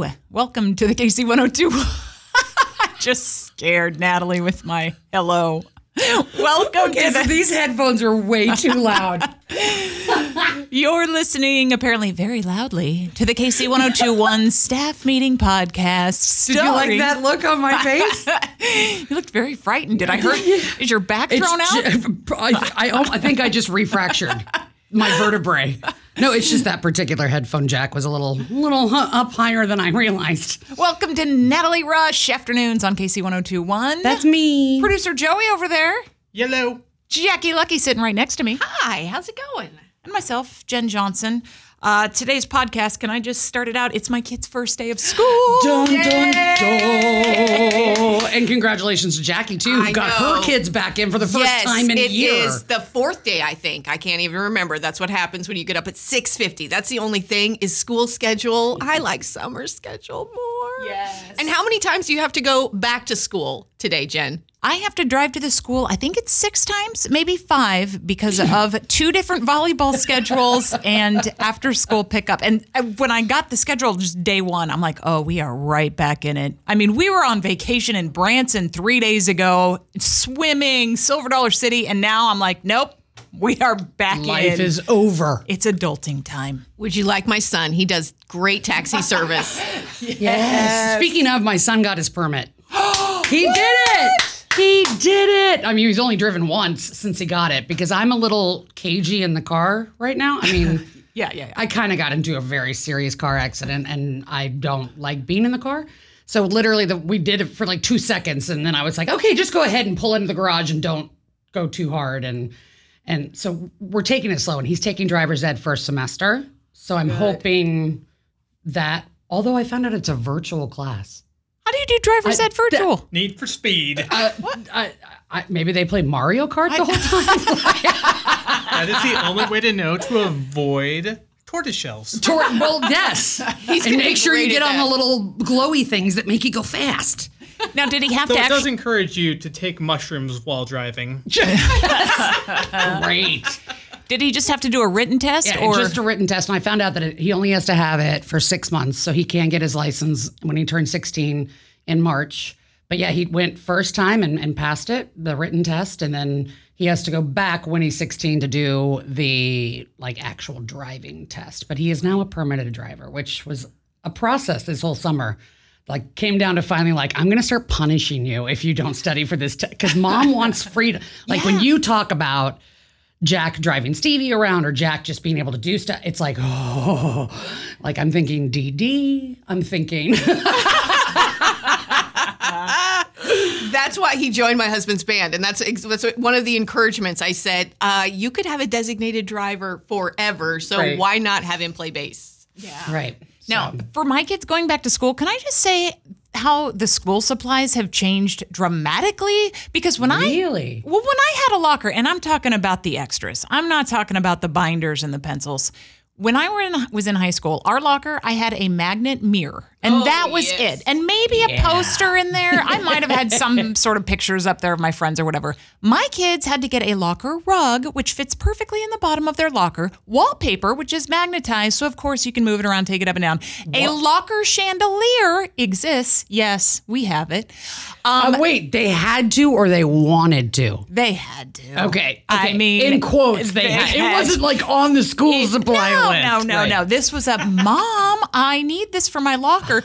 Hello. Welcome to the KC 102. Just scared Natalie with my hello. Welcome Okay, to the, these headphones are way too loud. You're listening apparently very loudly to the KC 1021 staff meeting podcast. Did you like that look on my face? You looked very frightened. Did I hurt? You? Is your back It's thrown out? ju- I, I, I think I just refractured my vertebrae. No, it's just that particular headphone jack was a little, little up higher than I realized. Welcome to Natalie Rush afternoons on KC 1021. That's me. producer Joey over there. Yellow. Jackie Lucky sitting right next to me. Hi, how's it going? and myself, Jen Johnson. Uh, today's podcast, can I just start it out? It's my kid's first day of school. Dun, dun, dun. And congratulations to Jackie too, who I got her kids back in for the first yes, time in a year. is the fourth day. I think I can't even remember. That's what happens when you get up at six fifty. That's the only thing is school schedule. I like summer schedule more. Yes. And how many times do you have to go back to school today, Jen? I have to drive to the school, I think it's six times, maybe five, because of two different volleyball schedules and after school pickup. And uh, when I got the schedule just day one, I'm like, oh, we are right back in it. I mean, we were on vacation in Branson three days ago, swimming, Silver Dollar City. And now I'm like, nope, we are back in it. Life in. is over. it's adulting time. Would you like my son? He does great taxi service. Yes. Speaking of, my son got his permit. he did it. He did it. I mean, he's only driven once since he got it because I'm a little cagey in the car right now. I mean, Yeah, yeah, yeah. I kind of got into a very serious car accident and I don't like being in the car. So literally the, we did it for like 2 seconds and then I was like, "Okay, just go ahead and pull into the garage and don't go too hard." And and so we're taking it slow and he's taking driver's ed first semester. So I'm hoping that although I found out it's a virtual class. How do you do driver's ed virtual? Need for speed. Uh, I, I, maybe they play Mario Kart the whole time. that is the only way to know to avoid tortoise shells. Tor- well, yes. and make sure you get at on the little glowy things that make you go fast. now, did he have So to it does encourage you to take mushrooms while driving. Great. Did he just have to do a written test, Yeah, or just a written test. And I found out that it, he only has to have it for six months. So he can get his license when he turns 16 in March. But yeah, he went first time and, and passed it, the written test. And then he has to go back when he's 16 to do the like actual driving test. But he is now a permitted driver, which was a process this whole summer. Like came down to finally like I'm gonna start punishing you if you don't study for this test. because mom wants freedom. Like when you talk about Jack driving Stevie around or Jack just being able to do stuff. It's like, oh, like I'm thinking DD. I'm thinking, That's why he joined my husband's band, and that's that's one of the encouragements. I said, uh, "You could have a designated driver forever, so Right. why not have him play bass?" Yeah, right. Now, So, for my kids going back to school, can I just say how the school supplies have changed dramatically? Because when I really? well, when I had a locker, and I'm talking about the extras, I'm not talking about the binders and the pencils. When I were in, was in high school, our locker, I had a magnet mirror, and oh, that was yes. it. And maybe a poster in there. I might have had some sort of pictures up there of my friends or whatever. My kids had to get a locker rug, which fits perfectly in the bottom of their locker, wallpaper, which is magnetized, so of course you can move it around, take it up and down. A locker chandelier exists. Yes, we have it. Um, Uh, wait, they had to or they wanted to? they had to. Okay. I mean, in quotes, they, they had. had- It wasn't like on the school supply no, list. No, no, Right. no. This was a mom. I need this for my locker.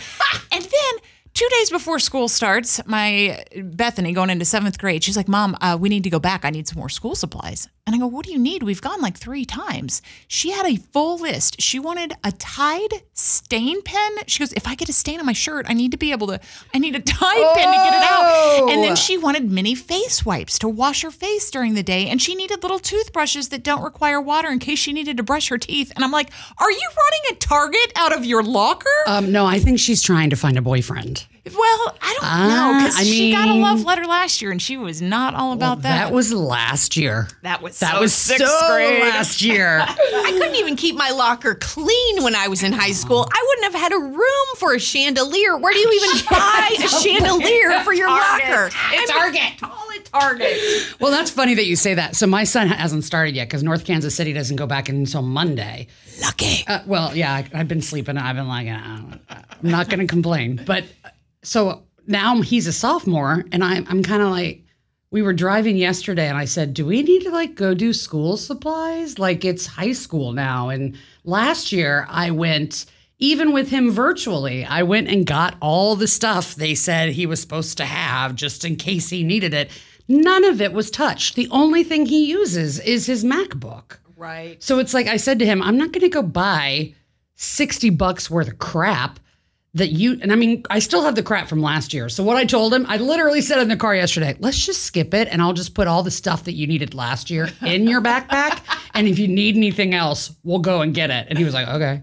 and then two days before school starts, my Bethany going into seventh grade, she's like, "Mom, uh, we need to go back. I need some more school supplies." And I go, "What do you need? We've gone like three times." She had a full list. She wanted a Tide stain pen. She goes, "If I get a stain on my shirt, I need to be able to. I need a Tide pen to get it out." And then she wanted mini face wipes to wash her face during the day, and she needed little toothbrushes that don't require water in case she needed to brush her teeth. And I'm like, "Are you running a Target out of your locker?" Um, no, I think she's trying to find a boyfriend. Well, I don't know Ah, because I she got a love letter last year, and she was not all about that. That was last year. That was That so was sixth so grade. last year. I couldn't even keep my locker clean when I was in high school. I wouldn't have had a room for a chandelier. Where do you even buy a chandelier for your locker? It's Target. Call it Target. Well, that's funny that you say that. So my son hasn't started yet because North Kansas City doesn't go back until Monday. Lucky. Uh, well, yeah, I, I've been sleeping. I've been like, uh, I'm not going to complain. But so now he's a sophomore, and I'm I'm kind of like, we were driving yesterday, and I said, do we need to like go do school supplies? Like it's high school now, and last year I went. Even with him virtually, I went and got all the stuff they said he was supposed to have just in case he needed it. None of it was touched. The only thing he uses is his MacBook. Right. So it's like I said to him, I'm not going to go buy 60 bucks worth of crap that you and I mean, I still have the crap from last year. So what I told him, I literally said in the car yesterday, let's just skip it and I'll just put all the stuff that you needed last year in your backpack and if you need anything else, we'll go and get it. And he was like, "Okay."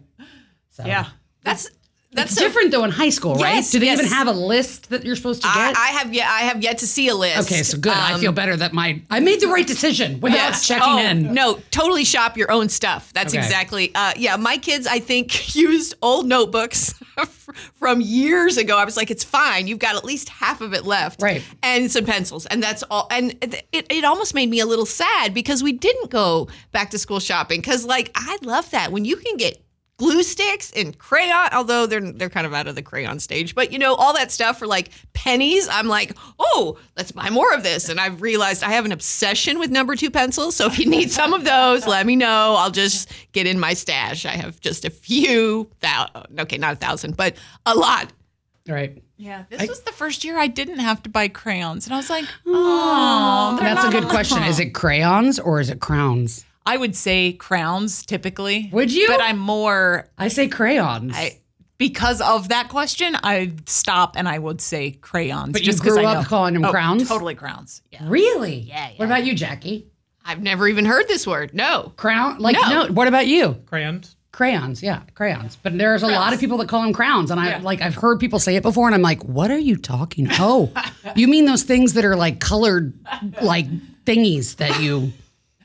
So Yeah. That's that's It's so- different though in high school, right? Yes, Do they yes. even have a list that you're supposed to get? I have yet I have yet to see a list. okay, so good. I Um, feel better that my I made the right decision without Yes. checking oh, in. No, totally shop your own stuff. That's Okay. exactly. Uh, yeah, my kids, I think, used old notebooks from years ago. I was like, it's fine. You've got at least half of it left, Right. And some pencils, and that's all. And it, it almost made me a little sad because we didn't go back to school shopping. Because like I love that when you can get glue sticks and crayon although they're they're kind of out of the crayon stage but you know all that stuff for like pennies i'm like oh let's buy more of this and i've realized i have an obsession with number two pencils so if you need some of those let me know i'll just get in my stash i have just a few thou- okay not a thousand but a lot Right. Yeah. This was the first year I didn't have to buy crayons. And I was like, oh, That's a good on- question. Is it crayons or is it crowns? I would say crowns typically. Would you? But I'm more I say crayons. I because of that question, I'd stop and I would say crayons. But you just 'cause grew I up know. calling them Oh, crowns? Totally crowns. Yeah. really? Yeah, What about you, Jackie? i've never even heard this word no Crown? Like No. no. What about you? Crayons. Crayons, yeah, crayons. But there's a lot of people that call them crowns, and I like I've heard people say it before, and I'm like, what are you talking? Oh, you mean those things that are like colored, like thingies that you?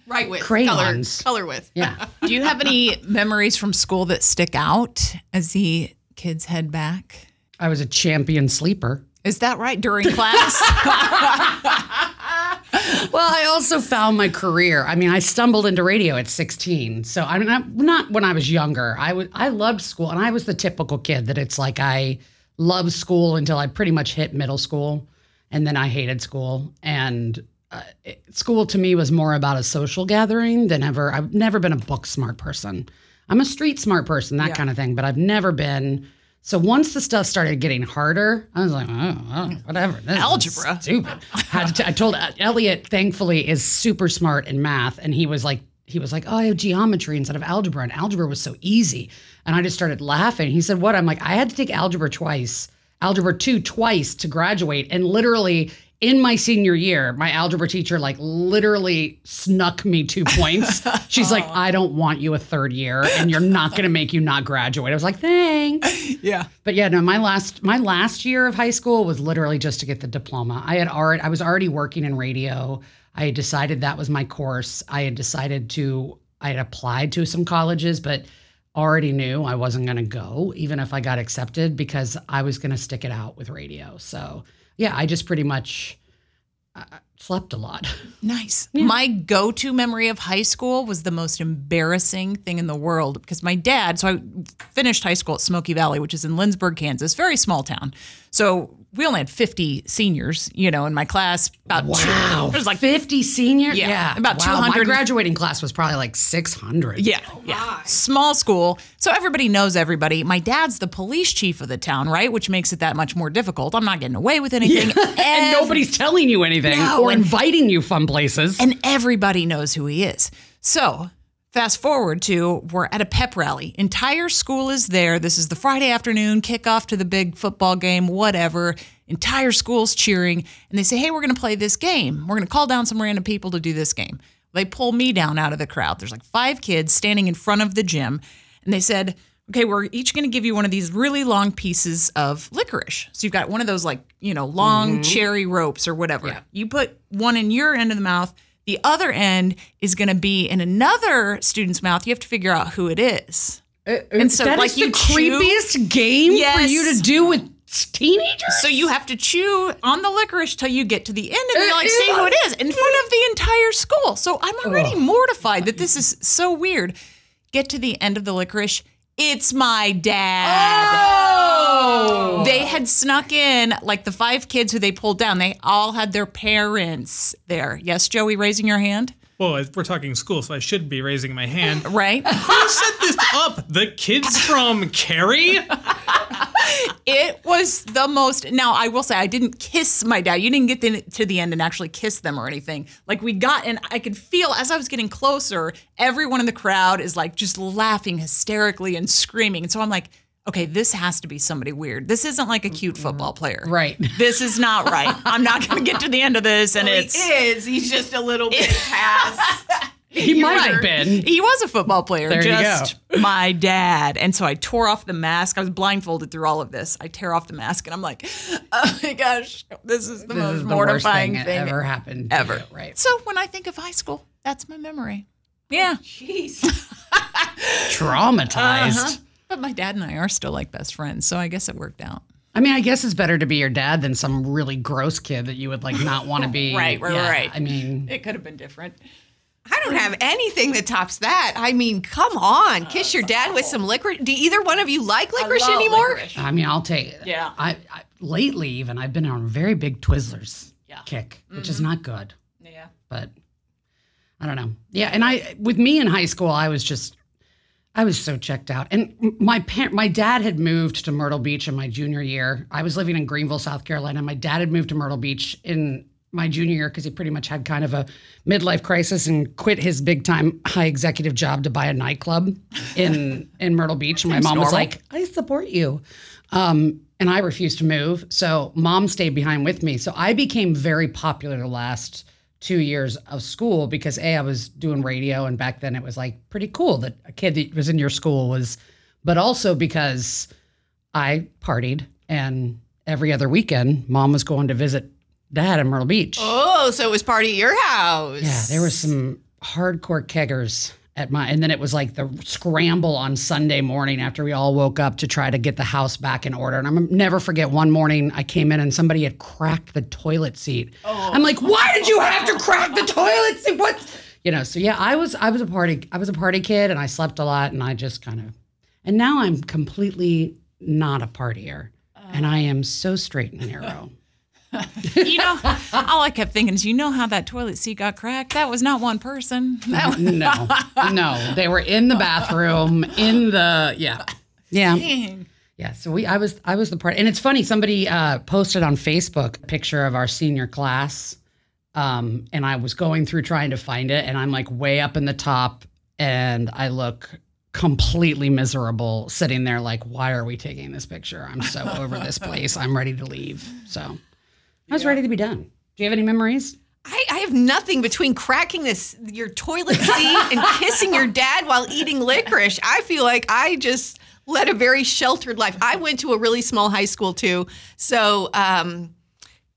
Right with Crayons. color, color with Yeah. Do you have any memories from school that stick out as the kids head back? I was a champion sleeper. Is that right? During class? Well, I also found my career. I mean, I stumbled into radio at 16. So I'm not, not when I was younger. I was I loved school, and I was the typical kid that it's like I loved school until I pretty much hit middle school, and then I hated school. And uh, it, school to me was more about a social gathering than ever. I've never been a book smart person. I'm a street smart person, that kind of thing, but I've never been. So once the stuff started getting harder, I was like, oh, oh, whatever. This is Algebra. stupid. Had to- I told Elliot, thankfully, is super smart in math, and he was like, he was like, oh, I have geometry instead of algebra, and algebra was so easy. And I just started laughing. He said, what? I'm like, I had to take algebra twice, algebra two twice to graduate, and literally. In my senior year, my algebra teacher like literally snuck me two points. She's like, I don't want you a third year and you're not gonna make you not graduate. I was like, thanks. yeah. But yeah, no, my last my last year of high school was literally just to get the diploma. I had already I was already working in radio. I had decided that was my course. I had decided to I had applied to some colleges, but already knew I wasn't going to go even if I got accepted because I was going to stick it out with radio. So, yeah, I just pretty much uh, slept a lot. Nice. My go to memory of high school was the most embarrassing thing in the world because my dad, so I finished high school at Smoky Valley, which is in Lindsborg, Kansas, very small town. So we only had 50 seniors, you know, in my class. About two, there's like 50 seniors? Yeah, about wow, 200. My graduating class was probably like 600. Yeah, oh, yeah. Small school. So everybody knows everybody. My dad's the police chief of the town, right? Which makes it that much more difficult. I'm not getting away with anything. and Ev- nobody's telling you anything No, inviting you fun places. and everybody knows who he is. So, fast forward to we're at a pep rally. Entire school is there. This is the Friday afternoon kickoff to the big football game, whatever. Entire school's cheering, and they say, "Hey, we're going to play this game. We're going to call down some random people to do this game." They pull me down out of the crowd. There's like five kids standing in front of the gym, and they said, "Okay, we're each going to give you one of these really long pieces of licorice. So you've got one of those like you know long mm-hmm. cherry ropes or whatever. You put one in your end of the mouth." The other end is going to be in another student's mouth. You have to figure out who it is. Uh, uh, and so, like, you the chew- creepiest game for you to do with teenagers. So you have to chew on the licorice till you get to the end, and Uh, like say uh, who it is in front of the entire school. So I'm already mortified that this is so weird. Get to the end of the licorice. It's my dad. Oh! They had snuck in, like the five kids who they pulled down, they all had their parents there. Yes, Joey, raising your hand, Well, we're talking school, so I should be raising my hand. right? Who set this up? The kids from Carrie? it was the most. Now, I will say, I didn't kiss my dad. You didn't get the, to the end and actually kiss them or anything. Like, we got, and I could feel as I was getting closer, everyone in the crowd is like just laughing hysterically and screaming. And so I'm like, okay, this has to be somebody weird. This isn't like a cute football player. Right. This is not right. I'm not going to get to the end of this. And it's. he is. He's just a little bit past. He might Right. have been. He was a football player, There you just my dad. And so I tore off the mask. I was blindfolded through all of this. I tear off the mask and I'm like, oh my gosh, this is the This most is the worst mortifying thing, thing, ever happened. ever. you, Right. So when I think of high school, that's my memory. Yeah. Jeez. Traumatized. Uh-huh. But my dad and I are still like best friends. So I guess it worked out. I mean, I guess it's better to be your dad than some really gross kid that you would like not want to be. Right, right, Yeah, right. I mean, It could have been different. I don't have anything that tops that. I mean, come on. Kiss your dad with some licorice. Do either one of you like licorice love anymore? licorice. I mean, I'll take it. Yeah. I, I lately even I've been on a very big Twizzlers Yeah. Mm-hmm. kick, which is not good. Yeah. but I don't know. Yeah, and I with me in high school, I was just I was so checked out. And my parent, my dad had moved to Myrtle Beach in my junior year. I was living in Greenville, South Carolina. My dad had moved to Myrtle Beach in my junior year because he pretty much had kind of a midlife crisis and quit his big time high executive job to buy a nightclub in in Myrtle Beach. And my mom was like, "I support you." Um, and I refused to move. So mom stayed behind with me. So I became very popular the last two years of school because A, I was doing radio. And back then it was like pretty cool that a kid that was in your school was, but also because I partied and every other weekend mom was going to visit dad in Myrtle Beach. Oh, so it was party at your house. Yeah, there was some hardcore keggers at my, and then it was like the scramble on Sunday morning after we all woke up to try to get the house back in order. And I'm never forget one morning I came in and somebody had cracked the toilet seat. Oh. I'm like, why did you have to crack the toilet seat? What? You know, so yeah, I was I was a party I was a party kid and I slept a lot and I just kind of, and now I'm completely not a partier, oh. and I am so straight and narrow. You know, all I kept thinking is, you know how that toilet seat got cracked? That was not one person. That was No, no, they were in the bathroom, in the yeah, yeah, yeah. So we, I was, I was the part, and it's funny. Somebody uh, posted on Facebook a picture of our senior class, um, and I was going through trying to find it, and I'm like way up in the top, and I look completely miserable sitting there, like, why are we taking this picture? I'm so over this place. I'm ready to leave. So I was ready to be done. Do you have any memories? I, I have nothing between cracking this your toilet seat and kissing your dad while eating licorice. I feel like I just led a very sheltered life. I went to a really small high school too, so um,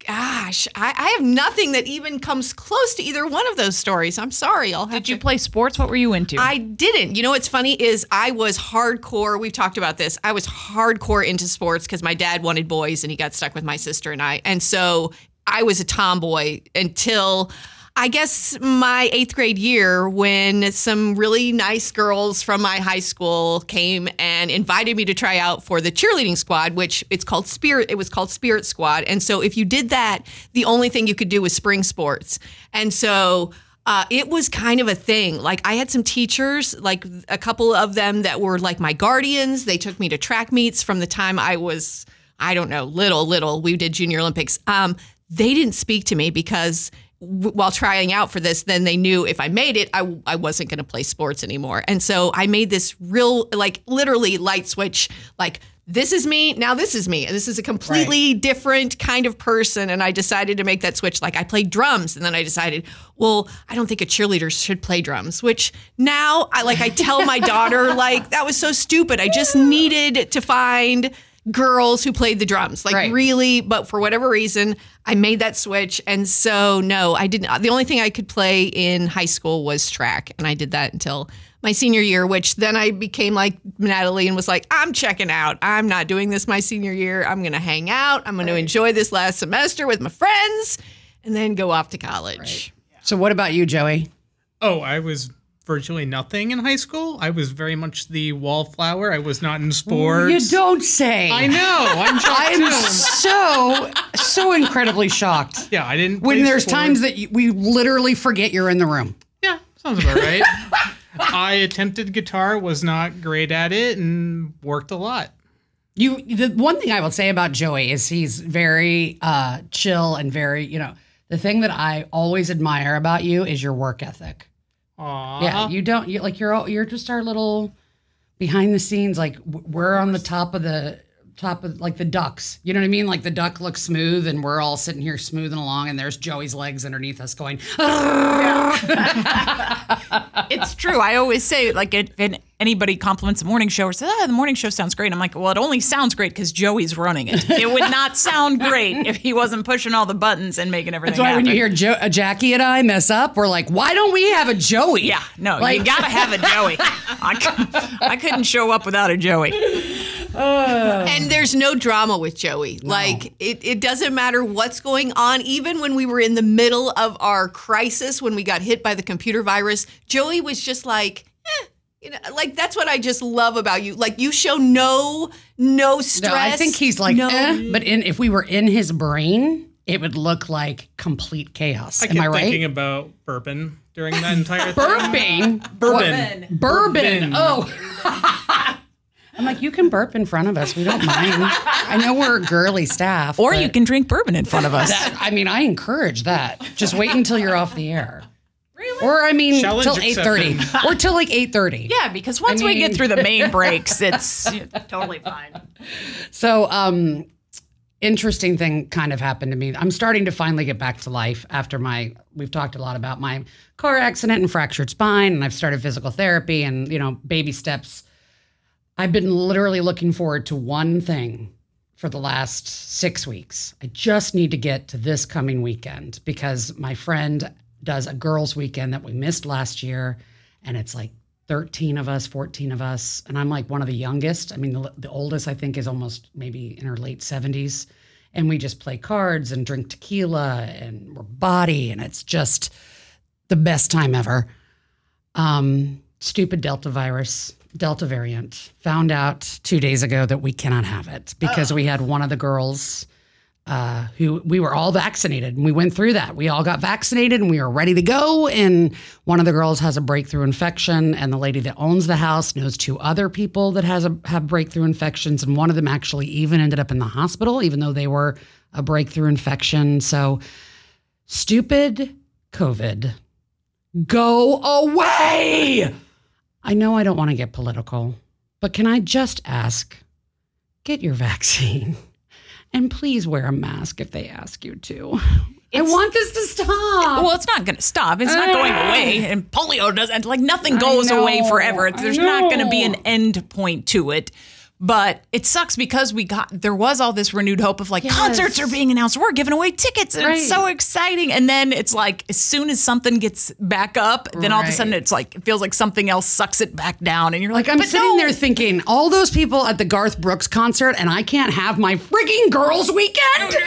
gosh, I, I have nothing that even comes close to either one of those stories. I'm sorry. I'll have Did you to- play sports? What were you into? I didn't. You know what's funny is I was hardcore. We've talked about this. I was hardcore into sports because my dad wanted boys and he got stuck with my sister and I. And so I was a tomboy until I guess my eighth grade year when some really nice girls from my high school came and invited me to try out for the cheerleading squad, which it's called Spirit. It was called Spirit Squad. And so if you did that, the only thing you could do was spring sports. And so uh, it was kind of a thing. Like I had some teachers, like a couple of them that were like my guardians. They took me to track meets from the time I was, I don't know, little, little. We did Junior Olympics. Um, they didn't speak to me because w- while trying out for this, then they knew if I made it, I, I wasn't going to play sports anymore. And so I made this real, like literally light switch, like this is me. Now this is me. This is a completely different kind of person. And I decided to make that switch. Like I played drums and then I decided, well, I don't think a cheerleader should play drums, which now I like, I tell my daughter, like, that was so stupid. I just needed to find girls who played the drums, like Right. really. But for whatever reason, I made that switch. And so, no, I didn't. The only thing I could play in high school was track. And I did that until my senior year, which then I became like Natalie and was like, I'm checking out. I'm not doing this my senior year. I'm going to hang out. I'm going to enjoy this last semester with my friends and then go off to college. So what about you, Joey? Oh, I was virtually nothing in high school. I was very much the wallflower. I was not in sports. You don't say. I know. I'm shocked I am so so incredibly shocked. Yeah, I didn't. When play there's sports. times that you, we literally forget you're in the room. Yeah, sounds about right. I attempted guitar, was not great at it, and worked a lot. You the one thing I will say about Joey is he's very uh chill and very, you know, the thing that I always admire about you is your work ethic. Aww. Yeah, you don't you like you're all, you're just our little behind the scenes like we're on the top of the top of like the ducks. You know what I mean? Like the duck looks smooth and we're all sitting here smoothing along and there's Joey's legs underneath us going It's true. I always say, like, if anybody compliments the morning show or says, ah, the morning show sounds great, I'm like, well, it only sounds great because Joey's running it. It would not sound great if he wasn't pushing all the buttons and making everything That's why when you hear jo- uh, Jackie and I mess up, we're like, why don't we have a Joey? yeah, no, you gotta have a Joey. I, cou- I couldn't show up without a Joey. And there's no drama with Joey. Like it, it doesn't matter what's going on. Even when we were in the middle of our crisis, when we got hit by the computer virus, Joey was just like, eh, you know, like that's what I just love about you. Like you show no no stress. No, I think he's like, no. eh, but in if we were in his brain, it would look like complete chaos. I Am I right? thinking about bourbon during that entire thing. Burping. Bourbon. Bourbon. Bourbon. Oh. I'm like, you can burp in front of us. We don't mind. I know we're girly staff. Or you can drink bourbon in front of us. That, I mean, I encourage that. Just wait until you're off the air. Really? Or I mean, Challenge till eight thirty, or till like eight thirty. yeah, because once we mean- get through the main breaks, it's totally fine. So, um, interesting thing kind of happened to me. I'm starting to finally get back to life after my. We've talked a lot about my car accident and fractured spine, and I've started physical therapy and you know baby steps. I've been literally looking forward to one thing for the last six weeks. I just need to get to this coming weekend because my friend does a girls' weekend that we missed last year, and it's like 13 of us, 14 of us, and I'm like one of the youngest. I mean, the, the oldest I think is almost maybe in her late 70s, and we just play cards and drink tequila and we're body, and it's just the best time ever. Um, stupid Delta virus, Delta variant. Found out two days ago that we cannot have it because we had one of the girls uh, who we were all vaccinated and we went through that. We all got vaccinated and we were ready to go. And one of the girls has a breakthrough infection, and the lady that owns the house knows two other people that has a have breakthrough infections, and one of them actually even ended up in the hospital, even though they were a breakthrough infection. So stupid COVID. Go away. I know I don't want to get political, but can I just ask get your vaccine and please wear a mask if they ask you to. I want this to stop. Well, it's not going to stop. It's not going ah. away. And polio doesn't, like, nothing goes know, away forever. There's not going to be an end point to it. But it sucks because we got, there was all this renewed hope of like, concerts are being announced. We're giving away tickets. And it's so exciting. And then it's like, as soon as something gets back up, then all of a sudden it's like, it feels like something else sucks it back down. And you're like, Like I'm sitting no. there thinking, all those people at the Garth Brooks concert, and I can't have my freaking girls' weekend.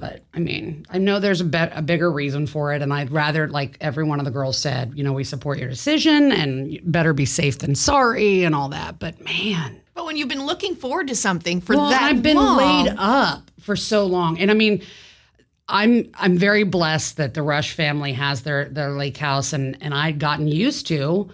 But I mean, I know there's a, be- a bigger reason for it, and I'd rather, like every one of the girls said, you know, we support your decision, and better be safe than sorry, and all that. But man, But when you've been looking forward to something for well, that I've been long, laid up for so long, and I mean, I'm I'm very blessed that the Rush family has their their lake house, and and I'd gotten used to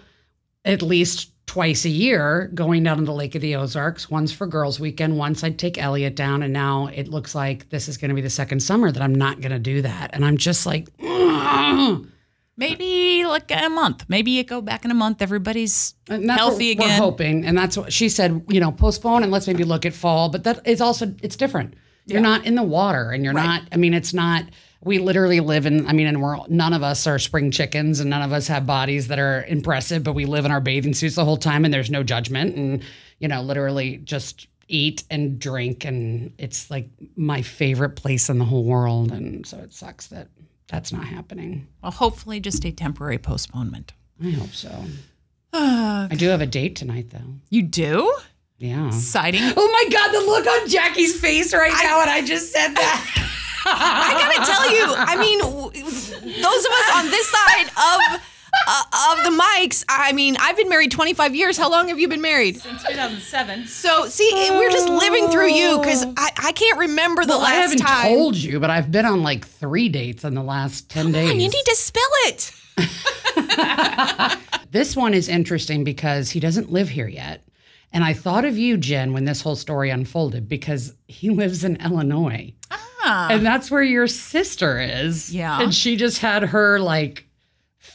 at least twice a year going down to the Lake of the Ozarks. Once for girls' weekend, once I'd take Elliot down, and now it looks like this is going to be the second summer that I'm not going to do that, and I'm just like. "Ugh." maybe like a month. Maybe you go back in a month. Everybody's uh, healthy again. We're hoping, and that's what she said. You know, postpone and let's maybe look at fall. But that is also it's different. You're not in the water, and you're not. I mean, it's not. We literally live in. I mean, and we're none of us are spring chickens, and none of us have bodies that are impressive. But we live in our bathing suits the whole time, and there's no judgment, and you know, literally just eat and drink, and it's like my favorite place in the whole world. And so it sucks that that's not happening. Well, hopefully just a temporary postponement. I hope so. I do have a date tonight, though. You do? Yeah. Exciting. Oh my God, the look on Jackie's face right now when I just said that. I gotta tell you, I mean, those of us on this side of uh, of the mics. I mean, I've been married 25 years. How long have you been married? Since 2007. So, see, we're just living through you because I, I can't remember the Well, last time. I haven't time. told you, but I've been on like three dates in the last 10 days. And you need to spill it. This one is interesting because he doesn't live here yet. And I thought of you, Jen, when this whole story unfolded because he lives in Illinois. Ah. And that's where your sister is. Yeah. And she just had her like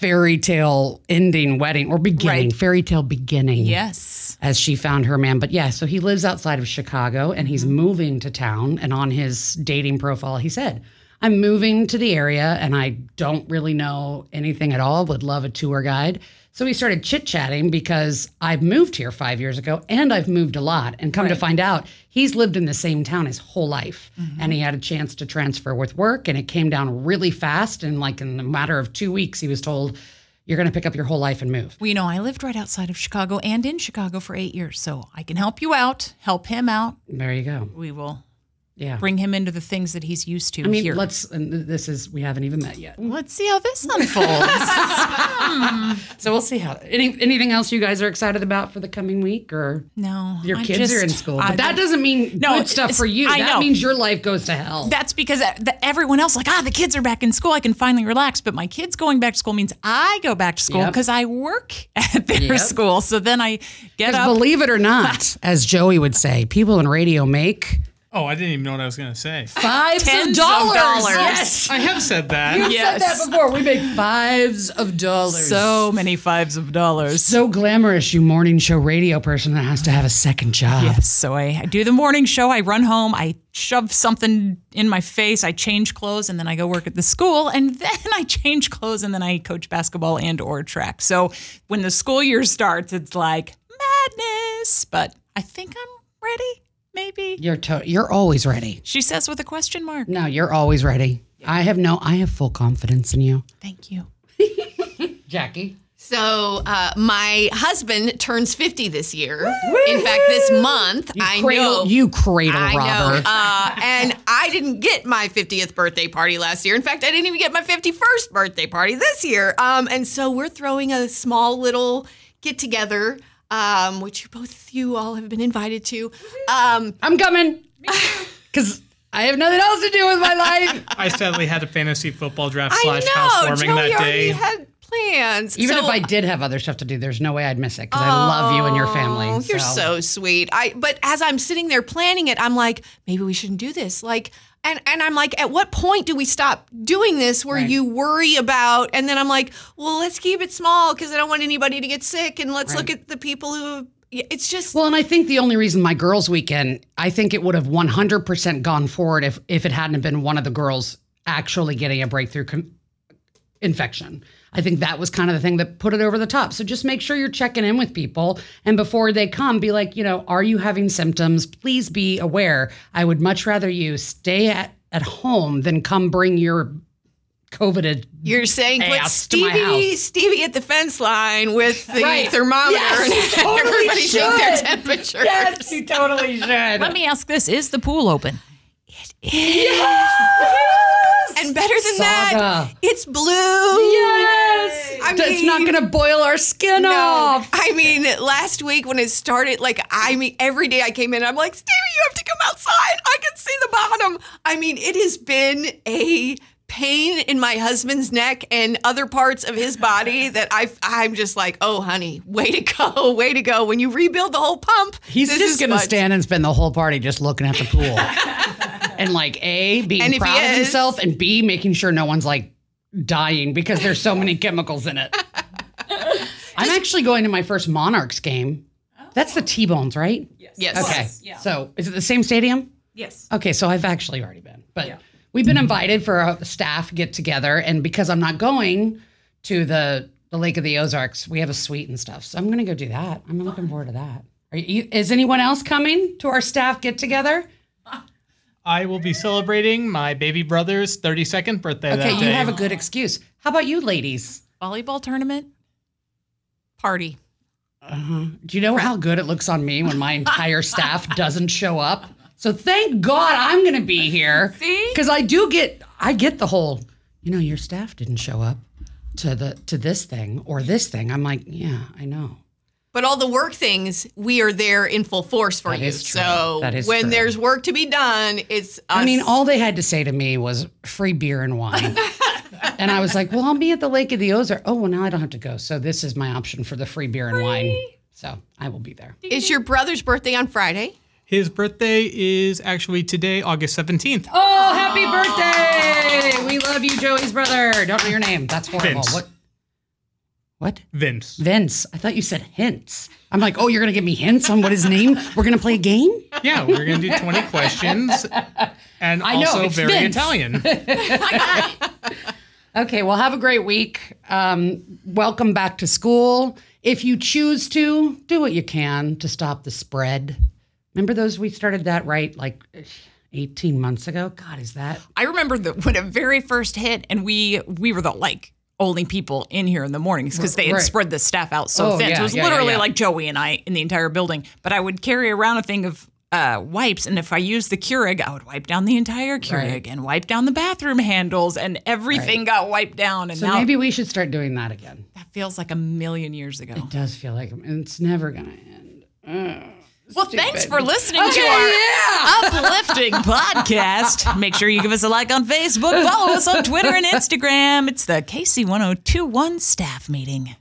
fairy tale ending wedding or beginning, Right. fairy tale beginning. Yes. As she found her man. But yeah, so he lives outside of Chicago and he's mm-hmm. moving to town. And on his dating profile, he said, I'm moving to the area and I don't really know anything at all. Would love a tour guide. So we started chit chatting because I've moved here five years ago and I've moved a lot. And come to find out, he's lived in the same town his whole life. Mm-hmm. And he had a chance to transfer with work and it came down really fast. And like in a matter of two weeks, he was told, You're going to pick up your whole life and move. Well, you know, I lived right outside of Chicago and in Chicago for eight years, so I can help you out, help him out. There you go. We will Yeah. bring him into the things that he's used to I mean, here. let's, and this is, we haven't even met yet. Let's see how this unfolds. So we'll see how. Any, anything else you guys are excited about for the coming week, or no, your I kids are in school? But I- that doesn't mean No, good stuff for you. I that know. means your life goes to hell. That's because uh, the, everyone else, like, ah, the kids are back in school. I can finally relax. But my kids going back to school means I go back to school Yep. because I work at their Yep. school. So then I get Because up. believe it or not, as Joey would say, people in radio make Oh, I didn't even know what I was going to say. fives Tens of of dollars. dollars. Yes, I have said that. I've Yes. said that before. We make fives of dollars. so many fives of dollars. so glamorous, you morning show radio person that has to have a second job. Yes. So I, I do the morning show. I run home. I shove something in my face. I change clothes, and then I go work at the school. And then I change clothes, and then I coach basketball and or track. So when the school year starts, it's like madness. But I think I'm ready. Maybe You're to- you're always ready. she says with a question mark. No, you're always ready. I have no. I have full confidence in you, Thank you. Jackie. So, uh, my husband turns 50 this year. In fact, this month, You I cradle, know. you cradle I robber. know. Uh, and I didn't get my 50th birthday party last year. In fact, I didn't even get my 51st birthday party this year. Um, and so we're throwing a small little get together, um, which you both you all have been invited to. Um, I'm coming. Because I have nothing else to do with my life. I sadly had a fantasy football draft I slash know housewarming Joey that already day. had plans. Even So- if I did have other stuff to do, there's no way I'd miss it because I love you and your family. Oh, you're so sweet. I but as I'm sitting there planning it, I'm like, maybe we shouldn't do this. Like and and I'm like, at what point do we stop doing this where Right. you worry about and then I'm like, well, let's keep it small because I don't want anybody to get sick and let's look at the people who it's just Well, and I think the only reason my girls' weekend, I think it would have 100% gone forward if if it hadn't been one of the girls actually getting a breakthrough con- infection. I think that was kind of the thing that put it over the top. So just make sure you're checking in with people and before they come be like, you know, are you having symptoms? Please be aware. I would much rather you stay at at home than come bring your coveted you're saying put ass to my Stevie house. Stevie at the fence line with the Right. thermometer Yes, and totally everybody take their temperature. Yes, you totally should. Let me ask this: Is the pool open? And better than that, it's blue. Yes. I That's not going to boil our skin off. I mean, last week when it started, like, I mean, every day I came in, I'm like, Stevie, you have to come outside. I can see the bottom. I mean, it has been a pain in my husband's neck and other parts of his body that I, I'm just like, oh, honey, way to go, way to go. When you rebuild the whole pump, He's this just is going to much- stand and spend the whole party just looking at the pool. and like A, being And proud of is- himself, and B, making sure no one's like dying because there's so many chemicals in it. I'm actually going to my first Monarchs game. That's the T Bones, right? Yes. Okay. Yeah. So is it the same stadium? Yes. Okay, so I've actually already been, but we've been invited for a staff get together, and because I'm not going to the the Lake of the Ozarks, we have a suite and stuff. So I'm going to go do that. I'm looking forward to that. Are you, is anyone else coming to our staff get together? I will be celebrating my baby brother's 32nd birthday Okay, that you day. have a good excuse. How about you, ladies? Volleyball tournament. Party. Uh-huh. Do you know how good it looks on me when my entire staff doesn't show up? So thank God I'm going to be here. See? Because I do get, I get the whole, you know, your staff didn't show up. to the to this thing or this thing. I'm like, yeah, I know. But all the work things, we are there in full force for That you. is true. So That is when true. there's work to be done, it's us. I mean, all they had to say to me was free beer and wine. and I was like, well, I'll be at the Lake of the Ozarks. Oh, well, now I don't have to go. So this is my option for the free beer and wine. So I will be there. is your brother's birthday on Friday? His birthday is actually today, August 17th. Oh, happy birthday! We love you, Joey's brother. Don't know your name. That's horrible. Vince. What? What? Vince. Vince. I thought you said hints. I'm like, oh, you're gonna give me hints on what his name? We're gonna play a game? Yeah, we're going to do 20 questions. And I know, also it's very Vince. Italian. Okay, well, have a great week. Um, welcome back to school. If you choose to, do what you can to stop the spread. Remember those? We started that right like 18 months ago. God, is that? I remember the, when it very first hit, and we we were the like only people in here in the mornings because they had Right. spread the staff out so Oh, thin. yeah, so it was yeah, literally yeah. like Joey and I in the entire building. But I would carry around a thing of uh, wipes, and if I used the Keurig, I would wipe down the entire Keurig Right. and wipe down the bathroom handles, and everything got wiped down. And So now maybe we should start doing that again. that feels like a million years ago. It does feel like and it's never going to end. Well, thanks for listening Okay, to our yeah. uplifting podcast. Make sure you give us a like on Facebook, follow us on Twitter and Instagram. It's the KC1021 staff meeting.